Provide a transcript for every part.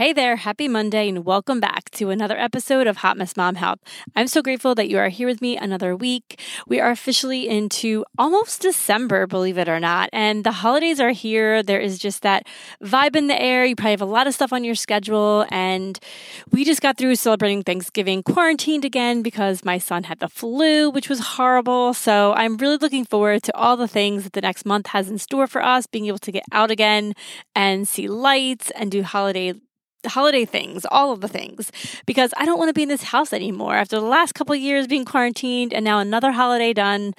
Hey there, happy Monday, and welcome back to another episode of Hot Mess Mom Health. I'm so grateful that you are here with me another week. We are officially into almost December, believe it or not, and the holidays are here. There is just that vibe in the air. You probably have a lot of stuff on your schedule, and we just got through celebrating Thanksgiving quarantined again because my son had the flu, which was horrible. So I'm really looking forward to all the things that the next month has in store for us, being able to get out again and see lights and do holiday holiday things, all of the things, because I don't want to be in this house anymore. After the last couple years being quarantined and now another holiday done,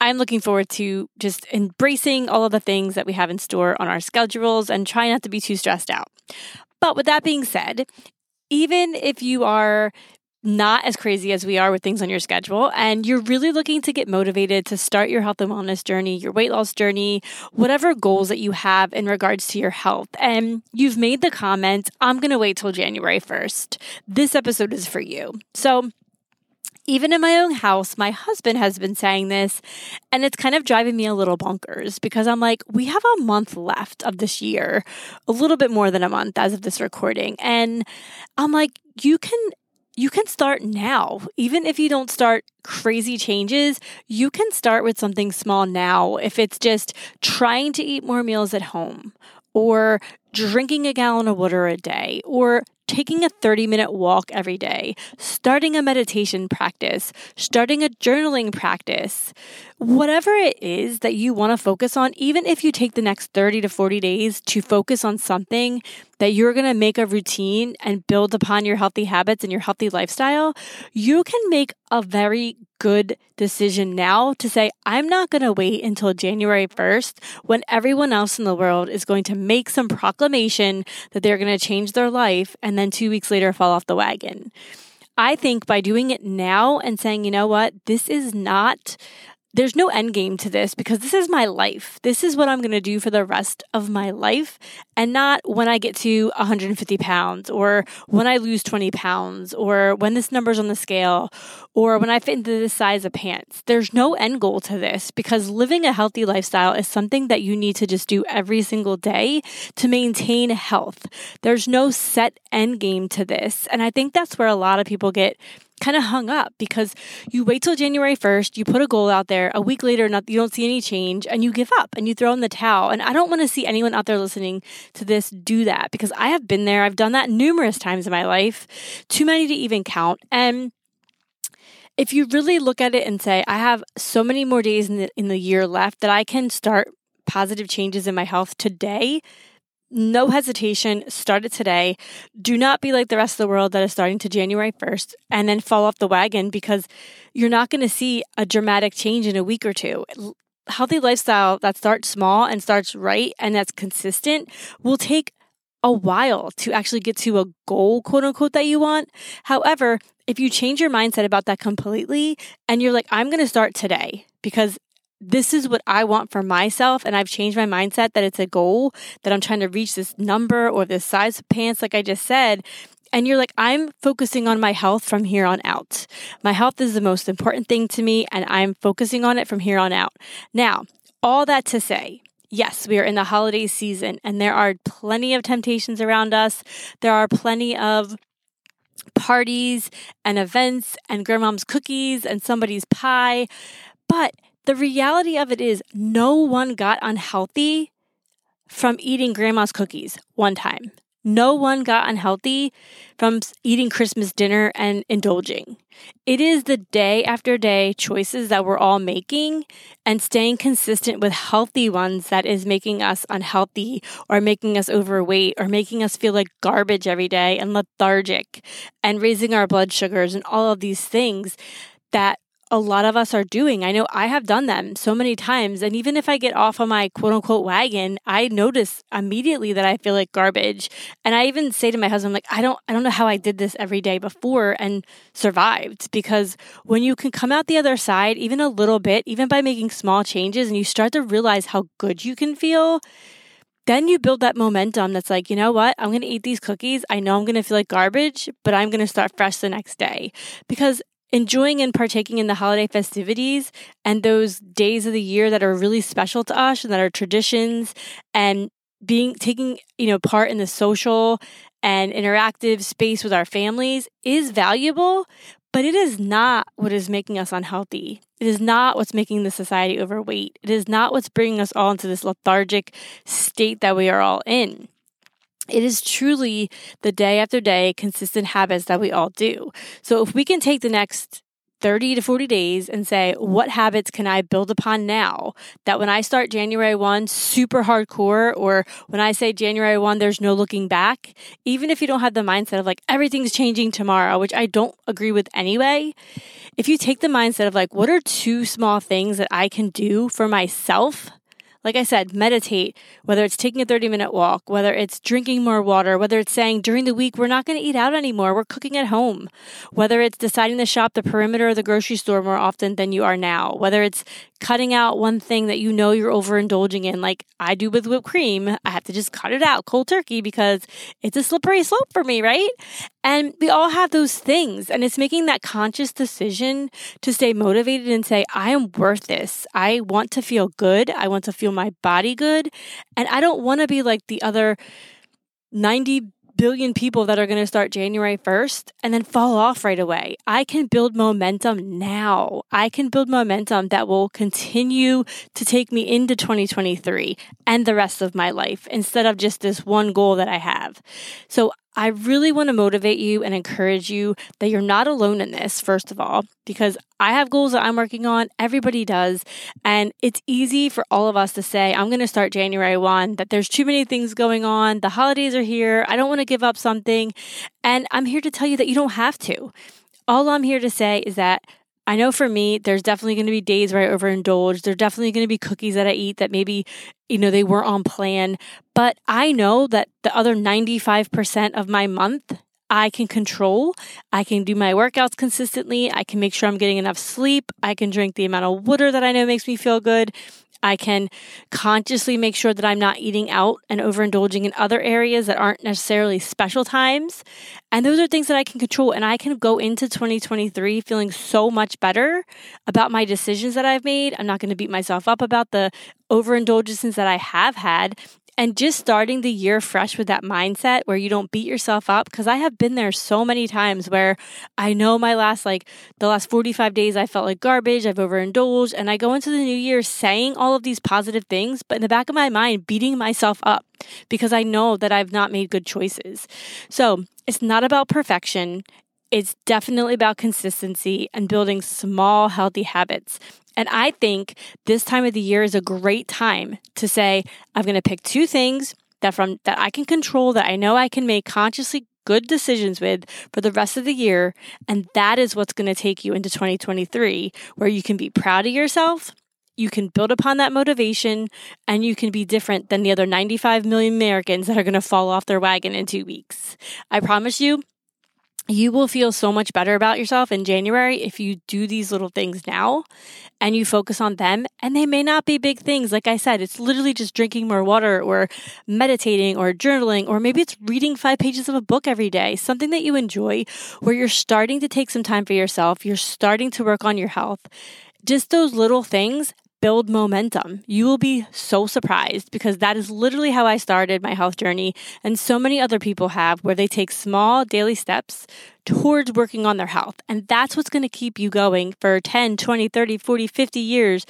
I'm looking forward to just embracing all of the things that we have in store on our schedules and try not to be too stressed out. But with that being said, even if you are not as crazy as we are with things on your schedule, and you're really looking to get motivated to start your health and wellness journey, your weight loss journey, whatever goals that you have in regards to your health, and you've made the comment, I'm going to wait till January 1st, this episode is for you. So, even in my own house, my husband has been saying this, and it's kind of driving me a little bonkers because I'm like, we have a month left of this year, a little bit more than a month as of this recording. And I'm like, you can you can start now. Even if you don't start crazy changes, you can start with something small now. If it's just trying to eat more meals at home, or drinking a gallon of water a day, or taking a 30 minute walk every day, starting a meditation practice, starting a journaling practice, whatever it is that you want to focus on, even if you take the next 30 to 40 days to focus on something that you're going to make a routine and build upon your healthy habits and your healthy lifestyle, you can make a very good decision now to say, I'm not going to wait until January 1st when everyone else in the world is going to make some proclamation that they're going to change their life and then two weeks later fall off the wagon. I think by doing it now and saying, you know what, this is not there's no end game to this because this is my life. This is what I'm going to do for the rest of my life and not when I get to 150 pounds or when I lose 20 pounds or when this number's on the scale or when I fit into this size of pants. There's no end goal to this because living a healthy lifestyle is something that you need to just do every single day to maintain health. There's no set end game to this. And I think that's where a lot of people get kind of hung up because you wait till January 1st, you put a goal out there, a week later, not, you don't see any change, and you give up and you throw in the towel. And I don't want to see anyone out there listening to this do that because I have been there. I've done that numerous times in my life, too many to even count. And if you really look at it and say, I have so many more days in the, in the year left that I can start positive changes in my health today, no hesitation, start it today. Do not be like the rest of the world that is starting to January 1st and then fall off the wagon because you're not going to see a dramatic change in a week or two. Healthy lifestyle that starts small and starts right and that's consistent will take a while to actually get to a goal, quote unquote, that you want. However, if you change your mindset about that completely and you're like, I'm going to start today because this is what I want for myself. And I've changed my mindset that it's a goal that I'm trying to reach this number or this size of pants, like I just said. And you're like, I'm focusing on my health from here on out. My health is the most important thing to me, and I'm focusing on it from here on out. Now, all that to say, Yes, we are in the holiday season and there are plenty of temptations around us. There are plenty of parties and events and grandmom's cookies and somebody's pie. But the reality of it is, no one got unhealthy from eating grandma's cookies one time. No one got unhealthy from eating Christmas dinner and indulging. It is the day after day choices that we're all making and staying consistent with healthy ones that is making us unhealthy or making us overweight or making us feel like garbage every day and lethargic and raising our blood sugars and all of these things that a lot of us are doing. I know I have done them so many times. And even if I get off on my quote unquote wagon, I notice immediately that I feel like garbage. And I even say to my husband, like, I don't, I don't know how I did this every day before and survived because when you can come out the other side, even a little bit, even by making small changes and you start to realize how good you can feel, then you build that momentum that's like, you know what? I'm going to eat these cookies. I know I'm going to feel like garbage, but I'm going to start fresh the next day. Because enjoying and partaking in the holiday festivities and those days of the year that are really special to us and that are traditions and being taking you know part in the social and interactive space with our families is valuable but it is not what is making us unhealthy. It is not what's making the society overweight. It is not what's bringing us all into this lethargic state that we are all in it is truly the day after day consistent habits that we all do. So if we can take the next 30 to 40 days and say, mm. what habits can I build upon now that when I start January 1 super hardcore, or when I say January 1, there's no looking back, even if you don't have the mindset of like everything's changing tomorrow, which I don't agree with anyway, if you take the mindset of like, what are two small things that I can do for myself like I said, meditate, whether it's taking a 30 minute walk, whether it's drinking more water, whether it's saying during the week, we're not going to eat out anymore, we're cooking at home, whether it's deciding to shop the perimeter of the grocery store more often than you are now, whether it's cutting out one thing that you know you're overindulging in, like I do with whipped cream. I have to just cut it out cold turkey because it's a slippery slope for me, right? And we all have those things. And it's making that conscious decision to stay motivated and say, I am worth this. I want to feel good. I want to feel my body good. And I don't want to be like the other 90 billion people that are going to start January 1st and then fall off right away. I can build momentum now. I can build momentum that will continue to take me into 2023 and the rest of my life instead of just this one goal that I have. So I really want to motivate you and encourage you that you're not alone in this, first of all, because I have goals that I'm working on. Everybody does. And it's easy for all of us to say, I'm going to start January 1, that there's too many things going on. The holidays are here. I don't want to give up something. And I'm here to tell you that you don't have to. All I'm here to say is that I know for me, there's definitely going to be days where I overindulge. There's definitely going to be cookies that I eat that maybe, you know, they weren't on plan. But I know that the other 95% of my month, I can control. I can do my workouts consistently. I can make sure I'm getting enough sleep. I can drink the amount of water that I know makes me feel good. I can consciously make sure that I'm not eating out and overindulging in other areas that aren't necessarily special times. And those are things that I can control. And I can go into 2023 feeling so much better about my decisions that I've made. I'm not going to beat myself up about the overindulgences that I have had and just starting the year fresh with that mindset where you don't beat yourself up because I have been there so many times where I know my last like the last 45 days I felt like garbage, I've overindulged and I go into the new year saying all of these positive things but in the back of my mind beating myself up because I know that I've not made good choices. So, it's not about perfection. It's definitely about consistency and building small, healthy habits. And I think this time of the year is a great time to say, I'm going to pick two things that from that I can control that I know I can make consciously good decisions with for the rest of the year and that is what's going to take you into 2023 where you can be proud of yourself you can build upon that motivation and you can be different than the other 95 million Americans that are going to fall off their wagon in 2 weeks. I promise you you will feel so much better about yourself in January if you do these little things now and you focus on them. And they may not be big things. Like I said, it's literally just drinking more water or meditating or journaling, or maybe it's reading five pages of a book every day, something that you enjoy where you're starting to take some time for yourself. You're starting to work on your health. Just those little things build momentum. You will be so surprised because that is literally how I started my health journey. And so many other people have, where they take small daily steps towards working on their health. And that's what's going to keep you going for 10, 20, 30, 40, 50 years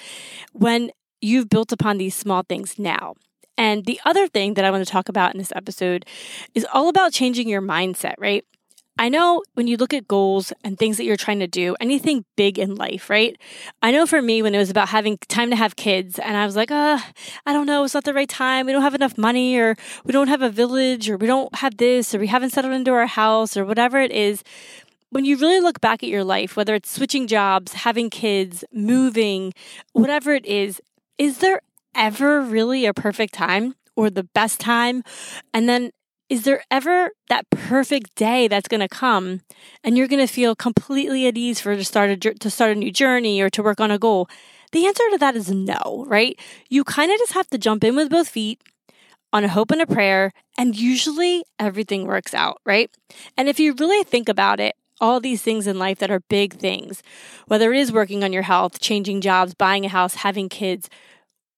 when you've built upon these small things now. And the other thing that I want to talk about in this episode is all about changing your mindset, right? I know when you look at goals and things that you're trying to do, anything big in life, right? I know for me, when it was about having time to have kids, and I was like, uh, I don't know, it's not the right time. We don't have enough money, or we don't have a village, or we don't have this, or we haven't settled into our house, or whatever it is. When you really look back at your life, whether it's switching jobs, having kids, moving, whatever it is, is there ever really a perfect time or the best time? And then is there ever that perfect day that's going to come and you're going to feel completely at ease for to start a to start a new journey or to work on a goal? The answer to that is no, right? You kind of just have to jump in with both feet on a hope and a prayer, and usually everything works out, right? And if you really think about it, all these things in life that are big things, whether it is working on your health, changing jobs, buying a house, having kids,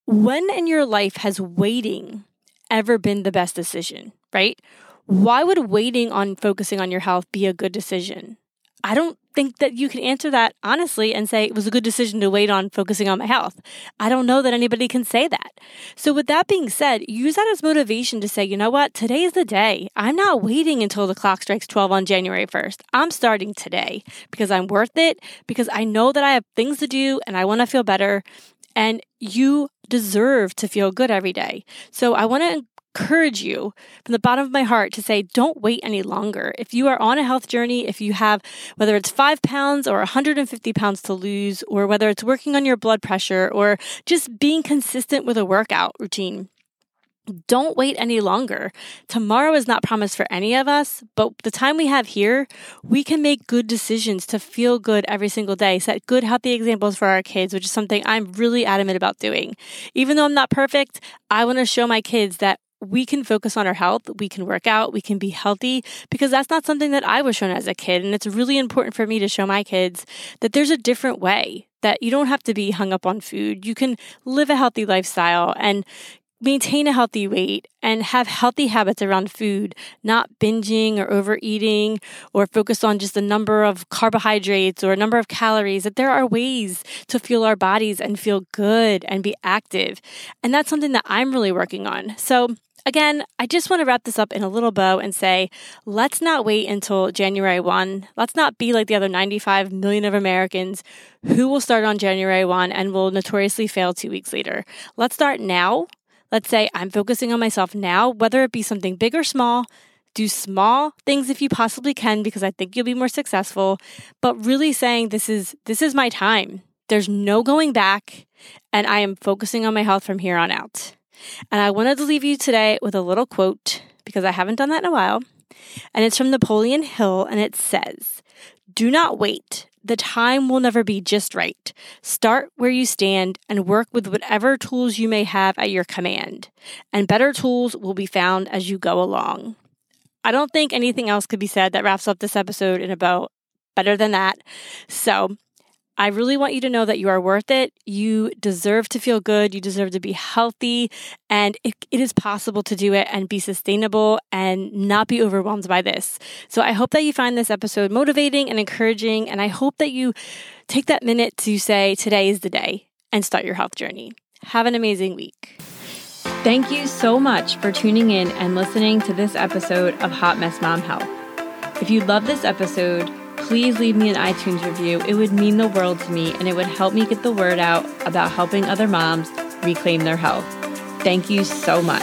when in your life has waiting ever been the best decision? right? Why would waiting on focusing on your health be a good decision? I don't think that you can answer that honestly and say it was a good decision to wait on focusing on my health. I don't know that anybody can say that. So, with that being said, use that as motivation to say, you know what, today is the day. I'm not waiting until the clock strikes 12 on January 1st. I'm starting today because I'm worth it, because I know that I have things to do and I want to feel better. And you deserve to feel good every day. So, I want to encourage you from the bottom of my heart to say, don't wait any longer. If you are on a health journey, if you have, whether it's five pounds or 150 pounds to lose, or whether it's working on your blood pressure or just being consistent with a workout routine, don't wait any longer. Tomorrow is not promised for any of us, but the time we have here, we can make good decisions to feel good every single day, set good, healthy examples for our kids, which is something I'm really adamant about doing. Even though I'm not perfect, I want to show my kids that we can focus on our health, we can work out, we can be healthy because that's not something that I was shown as a kid. And it's really important for me to show my kids that there's a different way, that you don't have to be hung up on food. You can live a healthy lifestyle and maintain a healthy weight and have healthy habits around food, not binging or overeating or focus on just a number of carbohydrates or a number of calories, that there are ways to fuel our bodies and feel good and be active. And that's something that I'm really working on. So Again, I just want to wrap this up in a little bow and say, let's not wait until January 1. Let's not be like the other 95 million of Americans who will start on January 1 and will notoriously fail two weeks later. Let's start now. Let's say I'm focusing on myself now, whether it be something big or small. Do small things if you possibly can because I think you'll be more successful, but really saying this is this is my time. There's no going back and I am focusing on my health from here on out. And I wanted to leave you today with a little quote because I haven't done that in a while. And it's from Napoleon Hill and it says, Do not wait. The time will never be just right. Start where you stand and work with whatever tools you may have at your command. And better tools will be found as you go along. I don't think anything else could be said that wraps up this episode in about better than that. So I really want you to know that you are worth it. You deserve to feel good. You deserve to be healthy. And it, it is possible to do it and be sustainable and not be overwhelmed by this. So I hope that you find this episode motivating and encouraging. And I hope that you take that minute to say, today is the day and start your health journey. Have an amazing week. Thank you so much for tuning in and listening to this episode of Hot Mess Mom Health. If you love this episode, please leave me an iTunes review. It would mean the world to me and it would help me get the word out about helping other moms reclaim their health. Thank you so much.